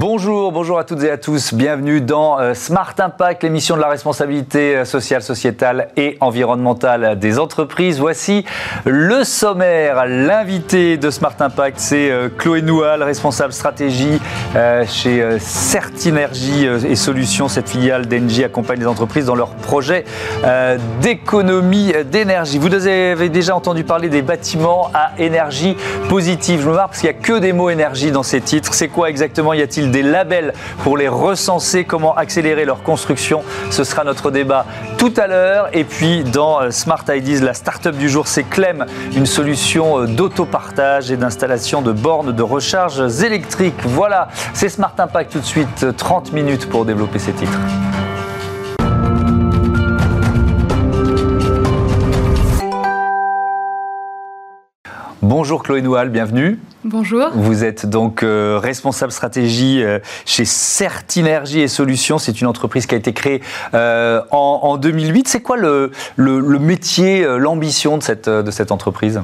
Bonjour, bonjour à toutes et à tous. Bienvenue dans euh, Smart Impact, l'émission de la responsabilité euh, sociale, sociétale et environnementale des entreprises. Voici le sommaire. L'invité de Smart Impact, c'est euh, Chloé Noual, responsable stratégie chez Certinergie et Solutions. Cette filiale d'Engie accompagne les entreprises dans leurs projets d'économie d'énergie. Vous avez déjà entendu parler des bâtiments à énergie positive. Je me marre parce qu'il n'y a que des mots énergie dans ces titres. C'est quoi exactement? Y a-t-il des labels pour les recenser Comment accélérer leur construction Ce sera notre débat tout à l'heure. Et puis dans euh, Smart Ideas, la start-up du jour, c'est Clem, une solution euh, d'autopartage et d'installation de bornes de recharge électriques. Voilà, c'est Smart Impact tout de suite. 30 minutes pour développer ces titres. Bonjour Chloé Noual, bienvenue. Bonjour. Vous êtes donc euh, responsable stratégie euh, chez Certinergie et Solutions. C'est une entreprise qui a été créée euh, en, 2008. C'est quoi le, métier, l'ambition de cette, de cette entreprise?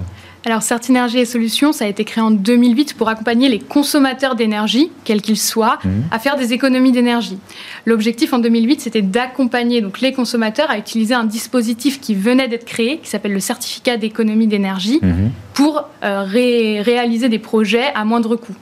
Alors, Certinergie et Solutions, ça a été créé en 2008 pour accompagner les consommateurs d'énergie, quels qu'ils soient, mhm. à faire des économies d'énergie. L'objectif en 2008, c'était d'accompagner donc les consommateurs à utiliser un dispositif qui venait d'être créé, qui s'appelle le certificat d'économie d'énergie, mhm. pour euh, réaliser des projets à moindre coût.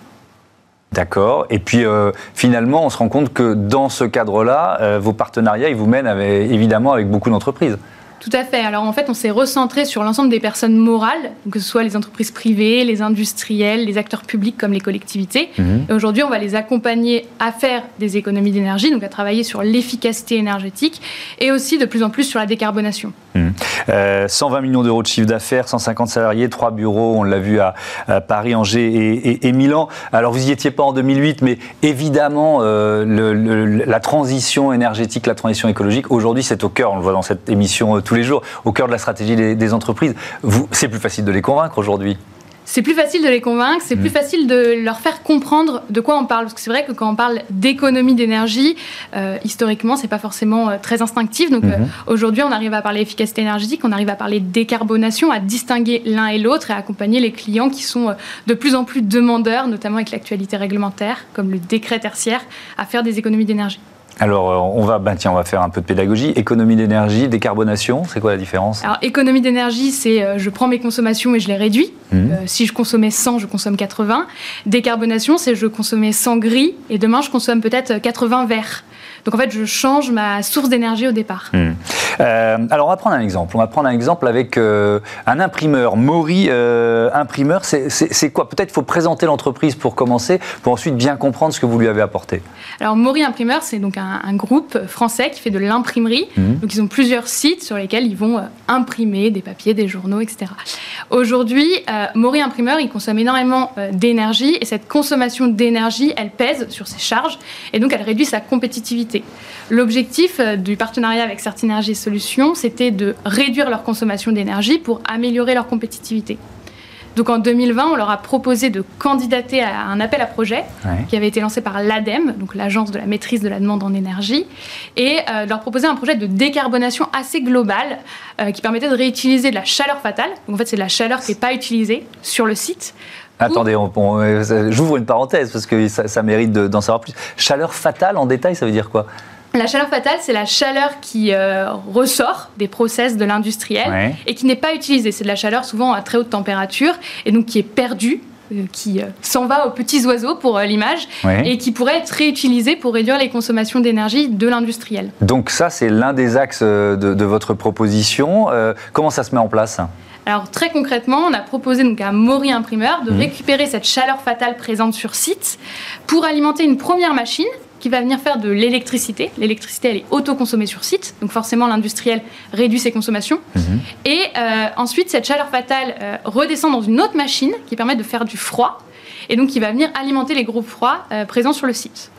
D'accord. Et puis euh, finalement, on se rend compte que dans ce cadre-là, euh, vos partenariats, ils vous mènent évidemment avec beaucoup d'entreprises. Tout à fait. Alors en fait, on s'est recentré sur l'ensemble des personnes morales, que ce soit les entreprises privées, les industriels, les acteurs publics comme les collectivités. Mhm. Et aujourd'hui, on va les accompagner à faire des économies d'énergie, donc à travailler sur l'efficacité énergétique et aussi de plus en plus sur la décarbonation. 120 mhm. euh, millions d'euros de chiffre d'affaires, 150 salariés, trois bureaux, on l'a vu à, Paris, Angers et, Milan. Alors vous n'y étiez pas en 2008, mais évidemment, euh, la transition énergétique, la transition écologique, aujourd'hui c'est au cœur, on le voit dans cette émission tous les jours, au cœur de la stratégie des, entreprises. C'est plus facile de les convaincre aujourd'hui c'est plus facile de les convaincre, c'est plus mm. facile de leur faire comprendre de quoi on parle. Parce que c'est vrai que quand on parle d'économie d'énergie, euh, historiquement, c'est pas forcément euh, très instinctif. Donc mm-hmm. euh, aujourd'hui, on arrive à parler efficacité énergétique, on arrive à parler décarbonation, à distinguer l'un et l'autre et à accompagner les clients qui sont de plus en plus demandeurs, notamment avec l'actualité réglementaire, comme le décret tertiaire, à faire des économies d'énergie. Alors, euh, on va, ben tiens, on va faire un peu de pédagogie. Économie d'énergie, décarbonation, c'est quoi la différence? Alors, économie d'énergie, c'est euh, je prends mes consommations et je les réduis. Mmh. Euh, si je consommais 100, je consomme 80. Décarbonation, c'est je consommais 100 gris et demain, je consomme peut-être 80 verts. Donc en fait, je change ma source d'énergie au départ. Hmm. Euh, alors on va prendre un exemple. On va prendre un exemple avec euh, un imprimeur. Mori euh, imprimeur, c'est quoi? Peut-être faut présenter l'entreprise pour commencer, pour ensuite bien comprendre ce que vous lui avez apporté. Alors Mori imprimeur, c'est donc un, groupe français qui fait de l'imprimerie. Hmm. Donc ils ont plusieurs sites sur lesquels ils vont imprimer des papiers, des journaux, etc. Aujourd'hui, Mori imprimeur, il consomme énormément d'énergie et cette consommation d'énergie, elle pèse sur ses charges et donc elle réduit sa compétitivité. L'objectif euh, du partenariat avec Certinergie Solutions, c'était de réduire leur consommation d'énergie pour améliorer leur compétitivité. Donc en 2020, on leur a proposé de candidater à un appel à projet qui avait été lancé par l'ADEME, donc l'Agence de la maîtrise de la demande en énergie, et euh, leur proposer un projet de décarbonation assez global euh, qui permettait de réutiliser de la chaleur fatale. Donc en fait, c'est de la chaleur qui n'est pas utilisée sur le site Attendez, j'ouvre une parenthèse parce que ça, mérite d'en savoir plus. Chaleur fatale en détail, ça veut dire quoi? La chaleur fatale, c'est la chaleur qui euh, ressort des process de l'industriel et qui n'est pas utilisée. C'est de la chaleur souvent à très haute température et donc qui est perdue euh, qui euh, s'en va aux petits oiseaux pour l'image et qui pourrait être réutilisée pour réduire les consommations d'énergie de l'industriel. Donc ça, c'est l'un des axes de, votre proposition. comment ça se met en place? Alors très concrètement, on a proposé donc à Mori Imprimeur de mmh. récupérer cette chaleur fatale présente sur site pour alimenter une première machine qui va venir faire de l'électricité. L'électricité, elle est autoconsommée sur site, donc forcément l'industriel réduit ses consommations. Mmh. Et euh, ensuite, cette chaleur fatale euh, redescend dans une autre machine qui permet de faire du froid, et donc qui va venir alimenter les groupes froids euh, présents sur le site.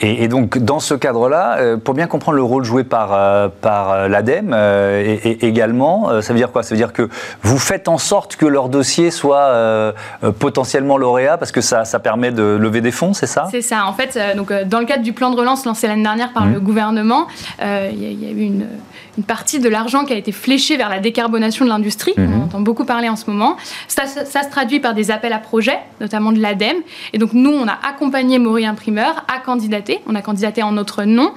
Et, donc, dans ce cadre-là, pour bien comprendre le rôle joué par, par l'ADEME et, également, ça veut dire quoi? Ça veut dire que vous faites en sorte que leur dossier soit potentiellement lauréat parce que ça, ça permet de lever des fonds, c'est ça? C'est ça. En fait, donc, dans le cadre du plan de relance lancé l'année dernière par mmh. le gouvernement, il y, a eu une, une partie de l'argent qui a été fléchée vers la décarbonation de l'industrie. On mmh. entend beaucoup parler en ce moment. Ça, ça, se traduit par des appels à projets, notamment de l'ADEME. Et donc, nous, on a accompagné Maury Imprimeur à candidater. On a candidaté en notre nom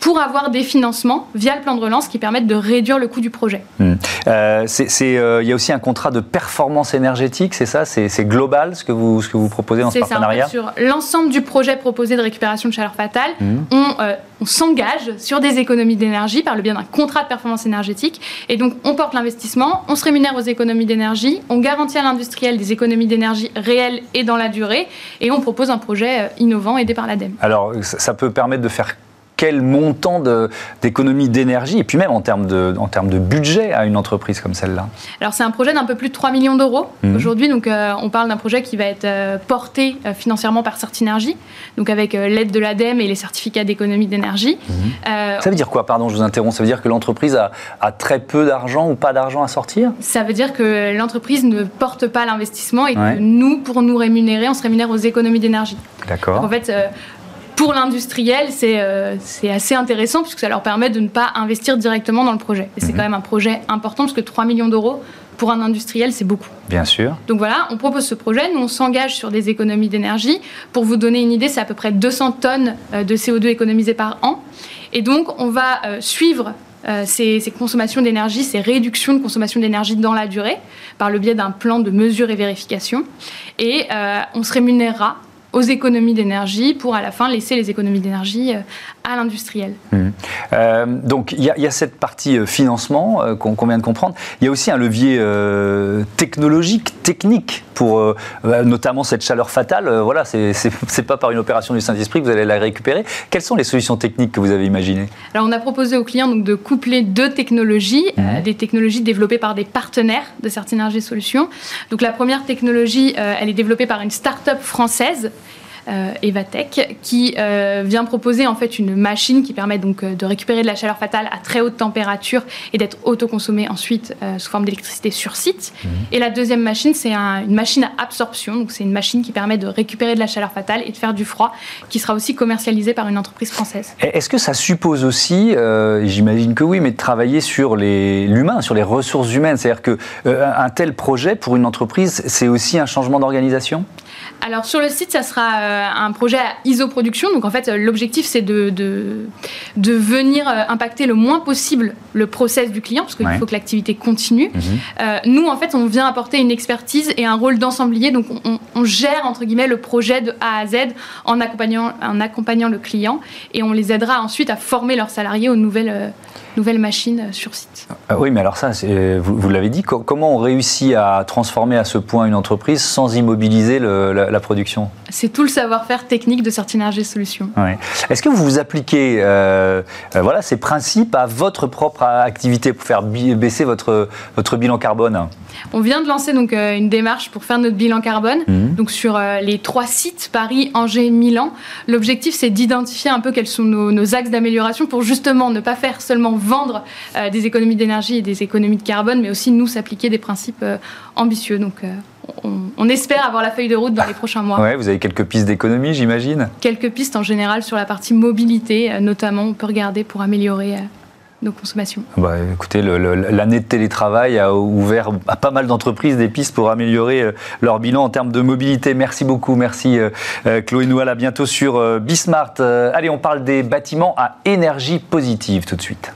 pour avoir des financements via le plan de relance qui permettent de réduire le coût du projet. Mmh. Euh, euh, il y a aussi un contrat de performance énergétique, c'est ça? C'est global ce que, vous, ce que vous proposez dans ce partenariat? sur l'ensemble du projet proposé de récupération de chaleur fatale, mmh. on, euh, on s'engage sur des économies d'énergie par le biais d'un contrat de performance énergétique. Et donc, on porte l'investissement, on se rémunère aux économies d'énergie, on garantit à l'industriel des économies d'énergie réelles et dans la durée, et on propose un projet innovant aidé par l'ADEME. Alors, ça peut permettre de faire quel montant d'économie d'énergie et puis même en termes de, en termes de budget à une entreprise comme celle-là Alors c'est un projet d'un peu plus de 3 millions d'euros mmh. aujourd'hui. Donc euh, on parle d'un projet qui va être euh, porté euh, financièrement par Certinergie, donc avec l'aide de l'ADEME et les certificats d'économie d'énergie. Mmh. ça veut dire quoi? Pardon, je vous interromps. Ça veut dire que l'entreprise a, a, très peu d'argent ou pas d'argent à sortir? Ça veut dire que l'entreprise ne porte pas l'investissement et que nous, pour nous rémunérer, on se rémunère aux économies d'énergie. D'accord. En fait, pour l'industriel, euh, c'est assez intéressant puisque ça leur permet de ne pas investir directement dans le projet. Et c'est mhm. quand même un projet important parce que 3 millions d'euros pour un industriel, c'est beaucoup. Bien sûr. Donc voilà, on propose ce projet. Nous, on s'engage sur des économies d'énergie. Pour vous donner une idée, c'est à peu près 200 tonnes euh, de CO2 économisées par an. Et donc, on va euh, suivre ces, ces, consommations d'énergie, ces réductions de consommation d'énergie dans la durée, par le biais d'un plan de mesure et vérification. Et on se rémunérera aux économies d'énergie pour à la fin laisser les économies d'énergie euh, à l'industriel. Mmh. Euh, donc il y, a cette partie euh, financement qu'on vient de comprendre. Il y a aussi un levier technologique, technique pour notamment cette chaleur fatale. voilà, c'est pas par une opération du Saint-Esprit que vous allez la récupérer. Quelles sont les solutions techniques que vous avez imaginées? Alors on a proposé aux clients donc, de coupler deux technologies, mmh. des technologies développées par des partenaires de Certinergie Solutions. Donc la première technologie, elle est développée par une start-up française euh, Evatech, qui euh, vient proposer en fait une machine qui permet donc euh, de récupérer de la chaleur fatale à très haute température et d'être autoconsommée ensuite sous forme d'électricité sur site. Mhm. Et la deuxième machine, c'est une machine à absorption, donc c'est une machine qui permet de récupérer de la chaleur fatale et de faire du froid, qui sera aussi commercialisée par une entreprise française. Est-ce que ça suppose aussi, j'imagine que oui, mais de travailler sur l'humain, sur les ressources humaines, c'est-à-dire que un tel projet pour une entreprise, c'est aussi un changement d'organisation? Alors sur le site, ça sera euh, un projet à isoproduction. Donc en fait, l'objectif c'est de, de, venir euh, impacter le moins possible le process du client, parce qu'il faut que l'activité continue. Mhm. Euh, nous, en fait, on vient apporter une expertise et un rôle d'ensemblier. Donc on, gère entre guillemets le projet de A à Z en accompagnant, en accompagnant le client et on les aidera ensuite à former leurs salariés aux nouvelles nouvelles machines sur site. Ah oui, mais alors ça, vous, vous l'avez dit, comment on réussit à transformer à ce point une entreprise sans immobiliser la, production? C'est tout le savoir-faire technique de Certinergie Solutions. Est-ce que vous appliquez euh, euh, voilà, ces principes à votre propre activité pour faire baisser votre, votre bilan carbone? On vient de lancer donc euh, une démarche pour faire notre bilan carbone, mhm. donc sur les trois sites Paris, Angers, Milan. L'objectif c'est d'identifier un peu quels sont nos, nos axes d'amélioration pour justement ne pas faire seulement vendre euh, des économies d'énergie et des économies de carbone, mais aussi nous s'appliquer des principes euh, ambitieux. Donc euh, on, espère avoir la feuille de route dans les prochains mois. Ouais, vous avez quelques pistes d'économie, j'imagine? Quelques pistes en général sur la partie mobilité, notamment, on peut regarder pour améliorer nos consommations bah, Écoutez, l'année de télétravail a ouvert à pas mal d'entreprises des pistes pour améliorer leur bilan en termes de mobilité. Merci beaucoup, merci euh, Chloé Noual. À bientôt sur Bismart. Allez, on parle des bâtiments à énergie positive tout de suite.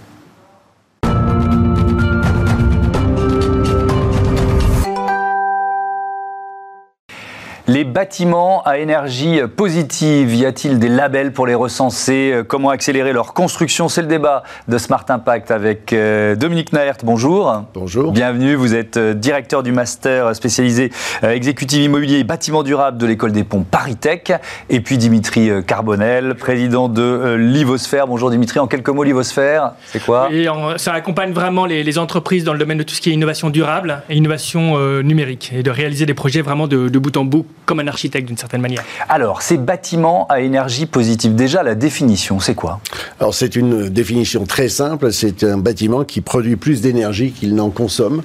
Bâtiments à énergie positive, y a-t-il des labels pour les recenser? Comment accélérer leur construction? C'est le débat de Smart Impact avec euh, Dominique Naert. Bonjour. Bonjour. Bienvenue. Vous êtes euh, directeur du master spécialisé euh, exécutif immobilier et bâtiment durable de l'école des ponts ParisTech. Et puis Dimitri Carbonel, président de Livosphère. Bonjour Dimitri. En quelques mots, Livosphère, c'est quoi? Et Ça accompagne vraiment les, entreprises dans le domaine de tout ce qui est innovation durable et innovation numérique et de réaliser des projets vraiment de bout en bout comme un architecte d'une certaine manière. Alors, ces bâtiments à énergie positive, déjà la définition, c'est quoi? Alors c'est une définition très simple, c'est un bâtiment qui produit plus d'énergie qu'il n'en consomme.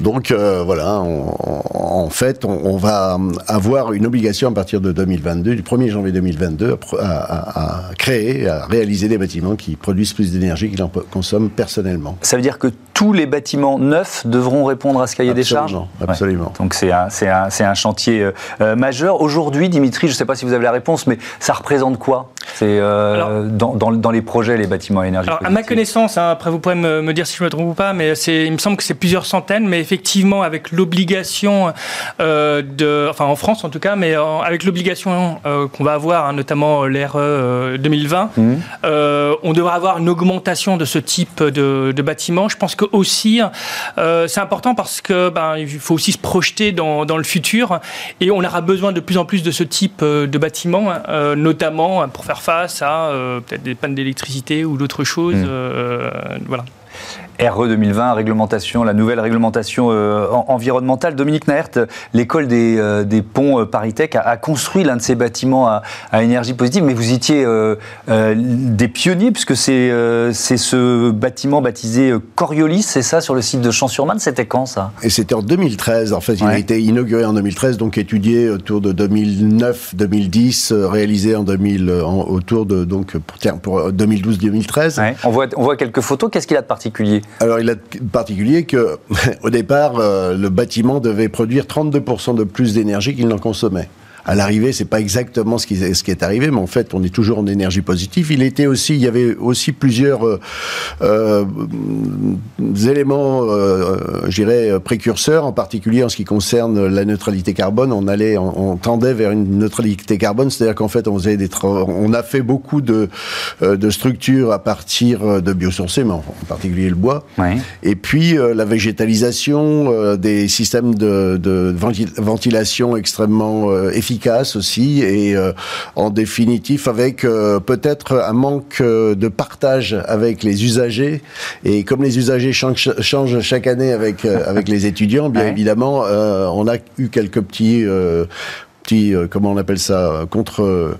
Donc euh, voilà, en fait, on, va avoir une obligation à partir de 2022, du 1er janvier 2022, à, à créer, à réaliser des bâtiments qui produisent plus d'énergie qu'ils en consomment personnellement. Ça veut dire que tous les bâtiments neufs devront répondre à ce cahier des charges Absolument. Donc c'est un, un, un, chantier euh, euh, majeur. Aujourd'hui, Dimitri, je ne sais pas si vous avez la réponse, mais ça représente quoi? C'est euh, dans, dans, les projets, les bâtiments à énergie alors, À ma connaissance, hein, après vous pourrez me, me, dire si je me trompe ou pas, mais il me semble que c'est plusieurs centaines, mais effectivement avec l'obligation de, enfin en France en tout cas, mais avec l'obligation qu'on va avoir, hein, notamment l'RE 2020, mmh. on devra avoir une augmentation de ce type de, de bâtiment. Je pense que aussi, c'est important parce que ben, il faut aussi se projeter dans, dans, le futur et on aura besoin de plus en plus de ce type euh, de bâtiments, euh, notamment pour faire face à euh, peut-être des pannes d'électricité ou d'autres choses. Mmh. voilà. RE 2020, réglementation, la nouvelle réglementation euh, environnementale. Dominique Naert, l'école des, euh, des, ponts euh, Paritech a, a construit l'un de ces bâtiments à, à, énergie positive, mais vous étiez des pionniers, puisque c'est c'est ce bâtiment baptisé Coriolis, c'est ça, sur le site de Champs-sur-Marne? C'était quand ça? Et c'était en 2013. En fait, il a été inauguré en 2013, donc étudié autour de 2009-2010, réalisé en 2000, autour de donc pour, pour 2012-2013. On voit on voit quelques photos. Qu'est-ce qu'il a de particulier? Alors, il a particulier que, au départ, euh, le bâtiment devait produire 32% de plus d'énergie qu'il n'en consommait à l'arrivée, c'est pas exactement ce qui, ce qui est arrivé, mais en fait, on est toujours en énergie positive. Il était aussi, il y avait aussi plusieurs euh, euh éléments, euh, je dirais, précurseurs, en particulier en ce qui concerne la neutralité carbone. On allait, on, tendait vers une neutralité carbone, c'est-à-dire qu'en fait, on faisait des, on a fait beaucoup de, euh, de structures à partir de biosourcés, mais en, particulier le bois. Et puis la végétalisation, des systèmes de, de ventilation extrêmement efficaces efficace aussi et euh, en définitif avec euh, peut-être un manque euh, de partage avec les usagers. Et comme les usagers changent, changent chaque année avec avec les étudiants, bien évidemment, on a eu quelques petits petits comment on appelle ça contre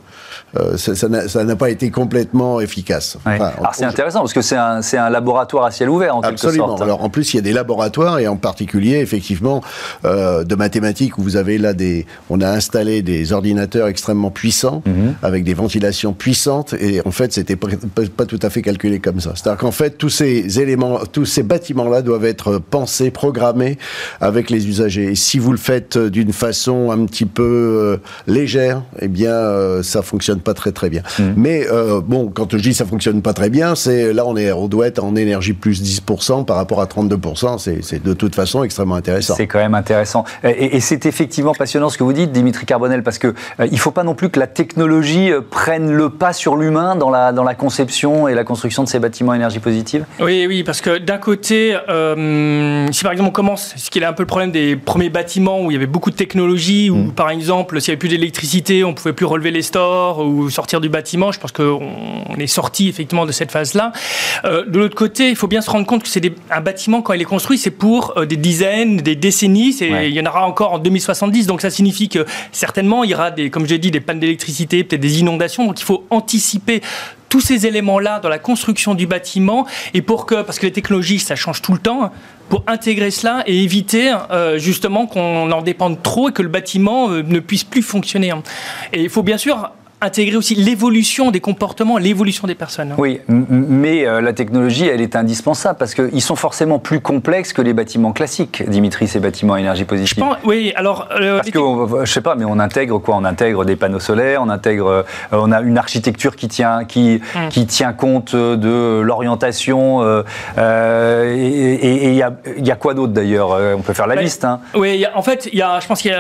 euh, ça n'a pas été complètement efficace. Alors c'est intéressant parce que c'est un, un, laboratoire à ciel ouvert en Absolument. quelque sorte. Alors en plus il y a des laboratoires et en particulier effectivement euh, de mathématiques où vous avez là des, on a installé des ordinateurs extrêmement puissants mhm. avec des ventilations puissantes et en fait c'était pas, pas, tout à fait calculé comme ça. C'est-à-dire qu'en fait tous ces éléments, tous ces bâtiments-là doivent être pensés, programmés avec les usagers. Et si vous le faites d'une façon un petit peu euh, légère, eh bien euh, ça fonctionne pas très très bien. Mmh. Mais euh, bon, quand je dis ça fonctionne pas très bien, c'est là on est on doit être en énergie plus 10% par rapport à 32%. C'est de toute façon extrêmement intéressant. C'est quand même intéressant. Et, c'est effectivement passionnant ce que vous dites, Dimitri Carbonel, parce que euh, il faut pas non plus que la technologie euh, prenne le pas sur l'humain dans la dans la conception et la construction de ces bâtiments à énergie positive. Oui, oui, parce que d'un côté, si par exemple on commence, ce qui est un peu le problème des premiers bâtiments où il y avait beaucoup de technologie, où mmh. par exemple s'il n'y avait plus d'électricité, on pouvait plus relever les stores ou sortir du bâtiment. Je pense qu'on est sorti effectivement de cette phase-là. Euh, de l'autre côté, il faut bien se rendre compte que c'est un bâtiment, quand il est construit, c'est pour euh, des dizaines, des décennies. Il y en aura encore en 2070. Donc ça signifie que certainement, il y aura, des, comme je l'ai dit, des pannes d'électricité, peut-être des inondations. Donc il faut anticiper tous ces éléments-là dans la construction du bâtiment et pour que, parce que les technologies, ça change tout le temps, pour intégrer cela et éviter euh, justement qu'on en dépende trop et que le bâtiment ne puisse plus fonctionner. Et il faut bien sûr intégrer aussi l'évolution des comportements, l'évolution des personnes. Oui, mais euh, la technologie, elle est indispensable parce qu'ils sont forcément plus complexes que les bâtiments classiques, Dimitri, ces bâtiments à énergie positive. oui, alors... Euh, parce que, je sais pas, mais on intègre quoi? On intègre des panneaux solaires, on intègre... Euh, on a une architecture qui tient, qui, hum. qui tient compte de l'orientation. et il y, a, y, a, quoi d'autre d'ailleurs? On peut faire la liste. Hein. Oui, en fait, y a, je pense qu'il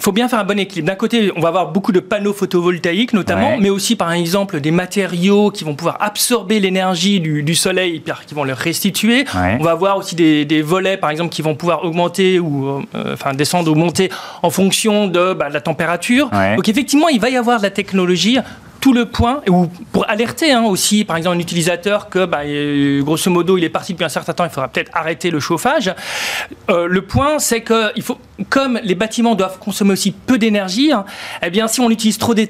faut bien faire un bon équilibre. D'un côté, on va avoir beaucoup de panneaux photovoltaïques notamment, mais aussi par exemple des matériaux qui vont pouvoir absorber l'énergie du, soleil et qui vont le restituer. On va avoir aussi des, volets par exemple qui vont pouvoir augmenter ou euh, enfin descendre ou monter en fonction de, bah, la température. Donc effectivement, il va y avoir de la technologie tout le point, ou pour alerter hein, aussi, par exemple, un utilisateur que, bah, euh, grosso modo, il est parti depuis un certain temps, il faudra peut-être arrêter le chauffage. Euh, le point, c'est qu'il faut comme les bâtiments doivent consommer aussi peu d'énergie, hein, eh bien, si on utilise trop, des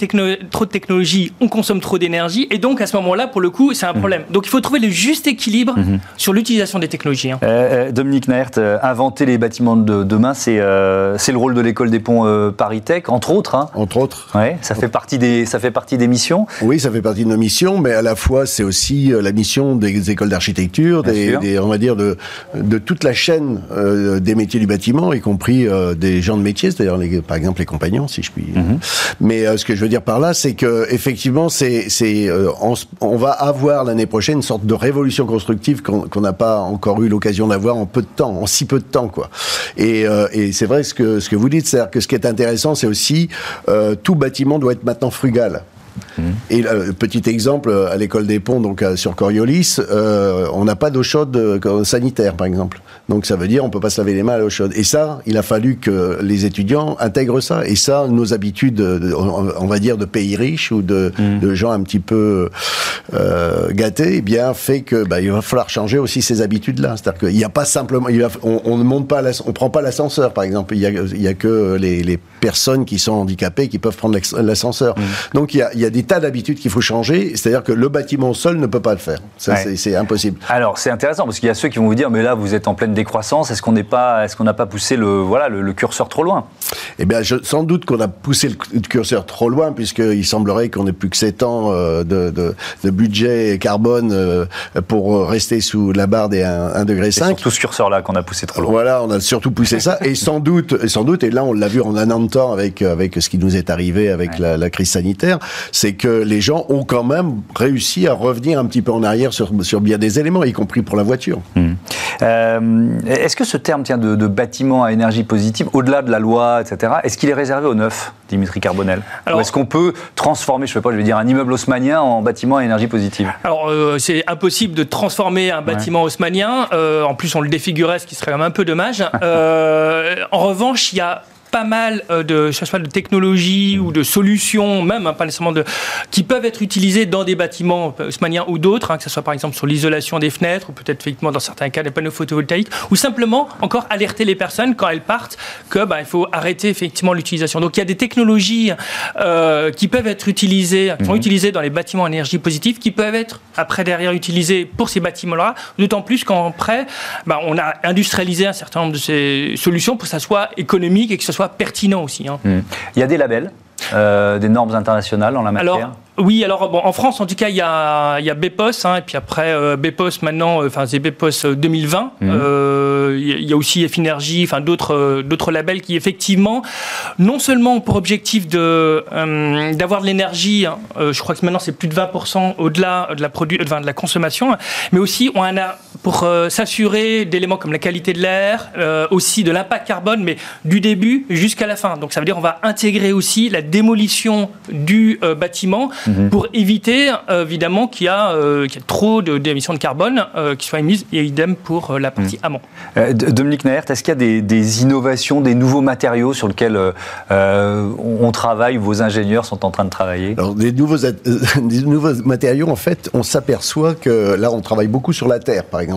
trop de technologies, on consomme trop d'énergie. Et donc, à ce moment-là, pour le coup, c'est un mhm. problème. Donc, il faut trouver le juste équilibre mhm. sur l'utilisation des technologies. Hein. Euh, euh, Dominique Naert, euh, inventer les bâtiments de demain, c'est c'est le rôle de l'école des ponts Paris Tech, entre autres. Hein. Entre autres. Ouais, ça fait partie des ça fait partie des missions. Oui, ça fait partie de nos missions, mais à la fois, c'est aussi la mission des écoles d'architecture, des, on va dire de de toute la chaîne des métiers du bâtiment, y compris des gens de métier, c'est-à-dire par exemple les compagnons, si je puis. Mhm. Mais ce que je veux dire par là, c'est que effectivement, c'est c'est on, on, va avoir l'année prochaine une sorte de révolution constructive qu'on n'a pas encore eu l'occasion d'avoir en peu de temps, en si peu de temps, quoi. Et, euh, et c'est vrai ce que ce que vous dites, c'est-à-dire que ce qui est intéressant, c'est aussi euh, tout bâtiment doit être maintenant frugal. Et euh, petit exemple, à l'école des ponts, donc sur Coriolis, euh, on n'a pas d'eau chaude euh, sanitaire, par exemple. Donc ça veut dire on peut pas se laver les mains à l'eau chaude. Et ça, il a fallu que les étudiants intègrent ça. Et ça, nos habitudes, on va dire de pays riches ou de, mm. gens un petit peu gâtés, eh bien fait que bah, il va falloir changer aussi ces habitudes-là. C'est-à-dire qu'il n'y a pas simplement, on, ne monte pas, on prend pas l'ascenseur, par exemple. Il y a, il y a que les, personnes qui sont handicapées qui peuvent prendre l'ascenseur. Mm. Donc il y a, il y a des tas d'habitudes qu'il faut changer. C'est-à-dire que le bâtiment seul ne peut pas le faire. Ça, c'est impossible. Alors, c'est intéressant parce qu'il y a ceux qui vont vous dire, mais là, vous êtes en pleine décroissance. Est-ce qu'on n'est pas, est-ce qu'on n'a pas poussé le, voilà, le, curseur trop loin? Eh bien, sans doute qu'on a poussé le curseur trop loin, puisqu'il semblerait qu'on n'ait plus que 7 ans euh, de, de, budget carbone euh, pour rester sous la barre des 1,5 degré. C'est tout ce curseur-là qu'on a poussé trop loin. Voilà, on a surtout poussé ça. Et sans doute, et sans doute, et là, on l'a vu en un an de temps avec, avec ce qui nous est arrivé avec la, la crise sanitaire, c'est que les gens ont quand même réussi à revenir un petit peu en arrière sur, sur bien des éléments, y compris pour la voiture. Hmm. Euh, est-ce que ce terme tient de, bâtiment à énergie positive, au-delà de la loi, etc., est-ce qu'il est réservé aux neufs, Dimitri Carbonel? Ou est-ce qu'on peut transformer, je ne sais pas, je vais dire, un immeuble haussmanien en bâtiment à énergie positive? Alors, euh, c'est impossible de transformer un bâtiment haussmanien. Euh, en plus, on le défigurait, ce qui serait quand même un peu dommage. en revanche, il y a pas mal euh, de, de technologies ou de solutions, même hein, pas nécessairement de, qui peuvent être utilisées dans des bâtiments haussmanniens ou d'autres, hein, que ce soit par exemple sur l'isolation des fenêtres ou peut-être effectivement dans certains cas des panneaux photovoltaïques, ou simplement encore alerter les personnes quand elles partent que bah, il faut arrêter effectivement l'utilisation. Donc il y a des technologies euh, qui peuvent être utilisées, qui sont mhm. utilisées dans les bâtiments à énergie positive, qui peuvent être après derrière utilisées pour ces bâtiments-là, d'autant plus qu'après, bah, on a industrialisé un certain nombre de ces solutions pour que ça soit économique et que ce soit pertinent aussi. Hein. Hmm. Il y a des labels, euh, des normes internationales en la matière oui, alors bon, en France, en tout cas, il y a, il y a BPOS, hein, et puis après euh, BPOS maintenant, euh, enfin c'est BPOS 2020. Mhm. Euh, il y a aussi Finergy, enfin d'autres d'autres labels qui effectivement, non seulement ont pour objectif de d'avoir de l'énergie, hein, je crois que maintenant c'est plus de 20% au-delà de la produit, de la consommation, mais aussi on a pour s'assurer d'éléments comme la qualité de l'air, aussi de l'impact carbone, mais du début jusqu'à la fin. Donc ça veut dire on va intégrer aussi la démolition du bâtiment Mhm. pour éviter euh, évidemment qu'il y, a, euh, trop d'émissions de, carbone euh, qui soient émises et idem pour la partie mhm. amont. Dominique Naert, est-ce qu'il y a des, innovations, des nouveaux matériaux sur lesquels on travaille, vos ingénieurs sont en train de travailler? Alors, des nouveaux, des nouveaux matériaux, en fait, on s'aperçoit que là, on travaille beaucoup sur la terre, par exemple.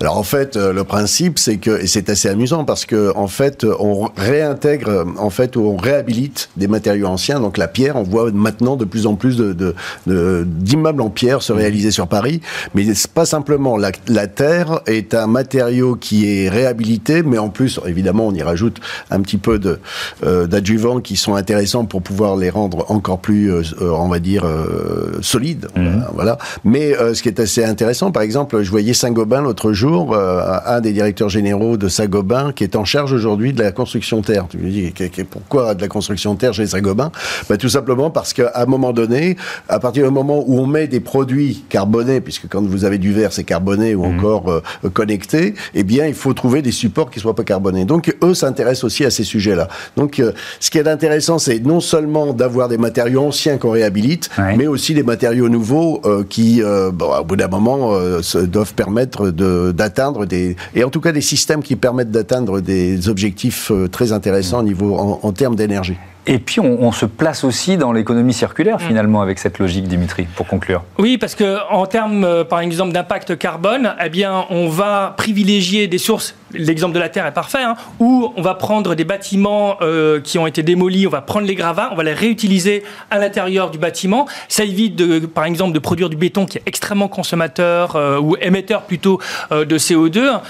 Alors, en fait, le principe, c'est que, et c'est assez amusant parce que, en fait, on réintègre, en fait, on réhabilite des matériaux anciens. Donc, la pierre, on voit maintenant de plus en plus de, d'immeubles en pierre se réaliser sur Paris. Mais c'est pas simplement la, terre est un matériau qui est réhabilité, mais en plus, évidemment, on y rajoute un petit peu de euh, d'adjuvants qui sont intéressants pour pouvoir les rendre encore plus, euh, on va dire, euh, solides. Mhm. Voilà. Mais ce qui est assez intéressant, par exemple, je voyais Saint-Gobain l'autre jour, un des directeurs généraux de Saint-Gobain qui est en charge aujourd'hui de la construction terre. Tu me dis pourquoi de la construction terre chez Saint-Gobain? Bah, Tout simplement parce qu'à un moment donné à partir du moment où on met des produits carbonés, puisque quand vous avez du verre, c'est carboné ou mhm. encore euh, connecté, eh bien, il faut trouver des supports qui soient pas carbonés. Donc, eux s'intéressent aussi à ces sujets-là. Donc, euh, ce qui est intéressant, c'est non seulement d'avoir des matériaux anciens qu'on réhabilite, mais aussi des matériaux nouveaux euh, qui, bon, au bout d'un moment, doivent permettre d'atteindre des, et en tout cas des systèmes qui permettent d'atteindre des objectifs très intéressants au niveau en termes d'énergie. Et puis on, se place aussi dans l'économie circulaire mm. finalement avec cette logique, Dimitri, pour conclure. Oui, parce que en termes, euh, par exemple, d'impact carbone, eh bien, on va privilégier des sources l'exemple de la Terre est parfait, hein, où on va prendre des bâtiments euh, qui ont été démolis, on va prendre les gravats, on va les réutiliser à l'intérieur du bâtiment. Ça évite, de, par exemple, de produire du béton qui est extrêmement consommateur euh, ou émetteur plutôt euh, de CO2.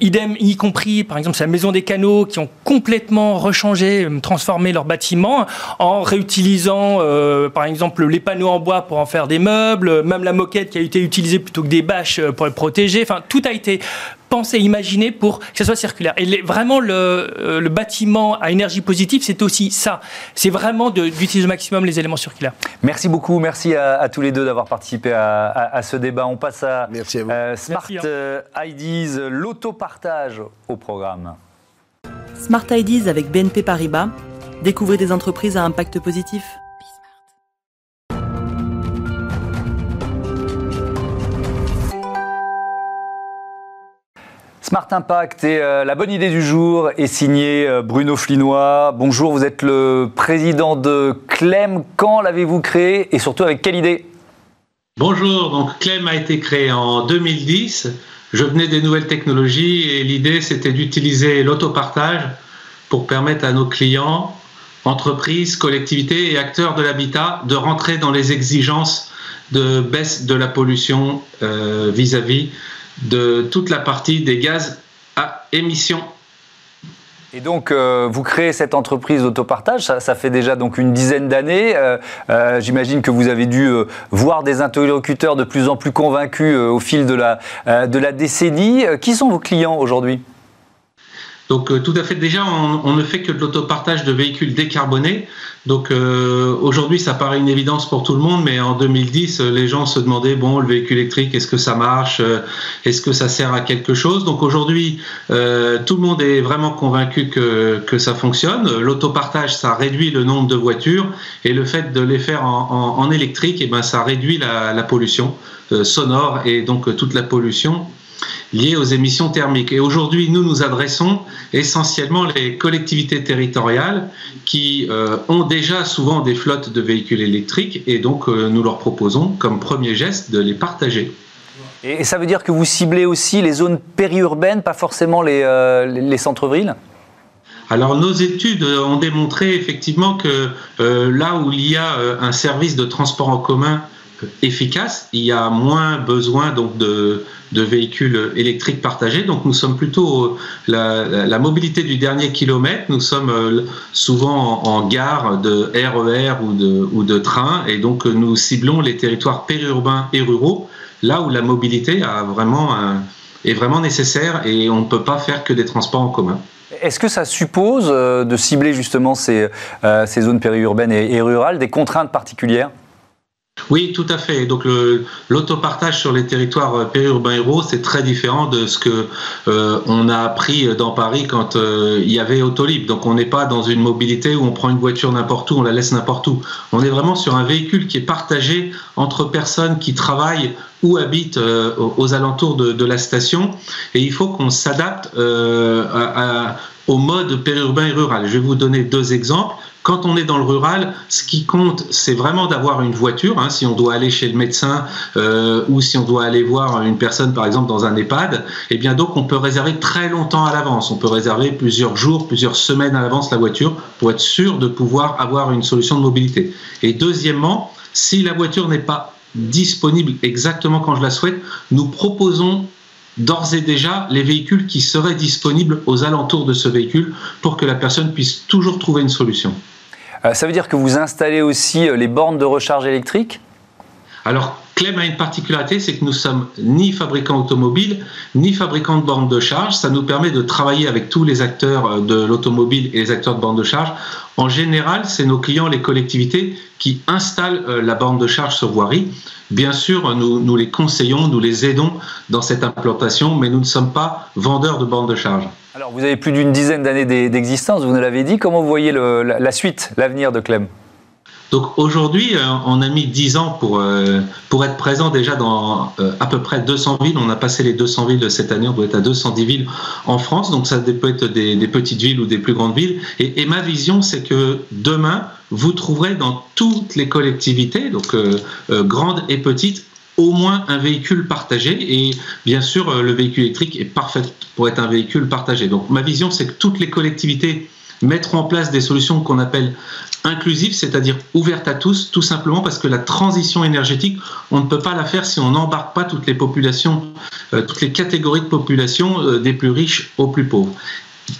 idem, y compris, par exemple, c'est la Maison des Canaux qui ont complètement rechangé, transformé leur bâtiment en réutilisant, par exemple, les panneaux en bois pour en faire des meubles, même la moquette qui a été utilisée plutôt que des bâches pour les protéger. Enfin, tout a été pensé, imaginé pour que ça soit circulaire. Et vraiment, le, bâtiment à énergie positive, c'est aussi ça. C'est vraiment d'utiliser au maximum les éléments circulaires. Merci beaucoup. Merci à, tous les deux d'avoir participé à, ce débat. On passe à, euh, Smart hein. euh, IDs, l'autopartage au programme. Smart IDs avec BNP Paribas. Découvrez des entreprises à impact positif. Smart Impact et euh, la bonne idée du jour est signée euh, Bruno Flinois. Bonjour, vous êtes le président de Clem. Quand l'avez-vous créé et surtout avec quelle idée? Bonjour, donc Clem a été créé en 2010. Je venais des nouvelles technologies et l'idée c'était d'utiliser l'autopartage pour permettre à nos clients, entreprises, collectivités et acteurs de l'habitat de rentrer dans les exigences de baisse de la pollution euh, vis-à-vis -vis de toute la partie des gaz à émission. Et donc, euh, vous créez cette entreprise d'autopartage, ça, fait déjà donc une dizaine d'années. Euh, euh, j'imagine que vous avez dû voir des interlocuteurs de plus en plus convaincus au fil de la décennie. Qui sont vos clients aujourd'hui? Donc tout à fait déjà, on, ne fait que de l'autopartage de véhicules décarbonés. Donc euh, aujourd'hui, ça paraît une évidence pour tout le monde, mais en 2010, les gens se demandaient bon, le véhicule électrique, est-ce que ça marche euh, Est-ce que ça sert à quelque chose? Donc aujourd'hui, euh, tout le monde est vraiment convaincu que, que ça fonctionne. L'autopartage, ça réduit le nombre de voitures, et le fait de les faire en, en, électrique, eh ben, ça réduit la, la pollution sonore et donc toute la pollution liées aux émissions thermiques. Et aujourd'hui, nous nous adressons essentiellement les collectivités territoriales qui euh, ont déjà souvent des flottes de véhicules électriques et donc euh, nous leur proposons comme premier geste de les partager. Et ça veut dire que vous ciblez aussi les zones périurbaines, pas forcément les, euh, les centres-villes? Alors nos études ont démontré effectivement que là où il y a un service de transport en commun efficace, il y a moins besoin donc de, de véhicules électriques partagés. Donc nous sommes plutôt la, la, mobilité du dernier kilomètre. Nous sommes euh, souvent en, gare de RER e ou de, ou de train et donc nous ciblons les territoires périurbains et ruraux, là où la mobilité a vraiment est vraiment nécessaire et on ne peut pas faire que des transports en commun. Est-ce que ça suppose euh, de cibler justement ces, euh, ces zones périurbaines et rurales des contraintes particulières? Oui, tout à fait. Donc l'autopartage sur les territoires euh, périurbains ruraux, c'est très différent de ce que euh, on a appris dans Paris quand euh, il y avait Autolib. Donc on n'est pas dans une mobilité où on prend une voiture n'importe où, on la laisse n'importe où. On est vraiment sur un véhicule qui est partagé entre personnes qui travaillent ou habitent aux alentours de, la station. Et il faut qu'on s'adapte au mode périurbain et rural. Je vais vous donner deux exemples. Quand on est dans le rural, ce qui compte, c'est vraiment d'avoir une voiture. Hein, si on doit aller chez le médecin euh, ou si on doit aller voir une personne, par exemple, dans un EHPAD, eh bien donc on peut réserver très longtemps à l'avance. On peut réserver plusieurs jours, plusieurs semaines à l'avance la voiture pour être sûr de pouvoir avoir une solution de mobilité. Et deuxièmement, si la voiture n'est pas disponible exactement quand je la souhaite, nous proposons d'ores et déjà les véhicules qui seraient disponibles aux alentours de ce véhicule pour que la personne puisse toujours trouver une solution. Euh, ça veut dire que vous installez aussi euh, les bornes de recharge électrique? Alors, Clem a une particularité, c'est que nous sommes ni fabricants automobiles, ni fabricants de bornes de charge. Ça nous permet de travailler avec tous les acteurs euh, de l'automobile et les acteurs de bornes de charge. En général, c'est nos clients, les collectivités, qui installent euh, la borne de charge sur voirie. Bien sûr, nous, nous les conseillons, nous les aidons dans cette implantation, mais nous ne sommes pas vendeurs de bornes de charge. Alors, vous avez plus d'une dizaine d'années d'existence, vous nous l'avez dit. Comment vous voyez la suite, l'avenir de Clem? Donc aujourd'hui, euh, on a mis 10 ans pour, euh, pour être présent déjà dans euh, à peu près 200 villes. On a passé les 200 villes cette année, on doit être à 210 villes en France. Donc ça peut être des, petites villes ou des plus grandes villes. Et, et ma vision, c'est que demain, vous trouverez dans toutes les collectivités, donc grandes et petites, au moins un véhicule partagé. Et bien sûr, le véhicule électrique est parfait pour être un véhicule partagé. Donc ma vision, c'est que toutes les collectivités mettront en place des solutions qu'on appelle inclusive, c'est-à-dire ouverte à tous, tout simplement parce que la transition énergétique, on ne peut pas la faire si on n'embarque pas toutes les populations, euh, toutes les catégories de population, euh, des plus riches aux plus pauvres.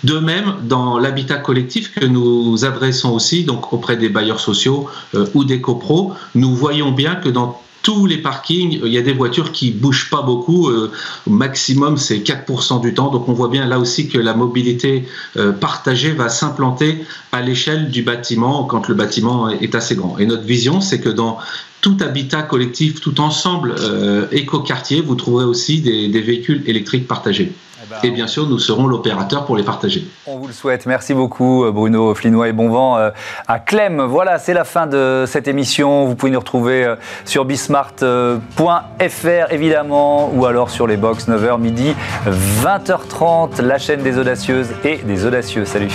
De même, dans l'habitat collectif que nous adressons aussi, donc auprès des bailleurs sociaux euh, ou des copros, nous voyons bien que dans tous les parkings, il y a des voitures qui bougent pas beaucoup. Euh, au maximum, c'est 4% du temps. Donc, on voit bien là aussi que la mobilité euh, partagée va s'implanter à l'échelle du bâtiment quand le bâtiment est assez grand. Et notre vision, c'est que dans tout habitat collectif, tout ensemble euh, éco-quartier, vous trouverez aussi des véhicules électriques partagés. Bah, et bien sûr, nous serons l'opérateur pour les partager. On vous le souhaite. Merci beaucoup, euh, Bruno Flinois et bon vent euh, à Clem. Voilà, c'est la fin de cette émission. Vous pouvez nous retrouver sur bismart.fr, évidemment, ou alors sur les box 9h midi, 20h30, la chaîne des audacieuses et des audacieux. Salut.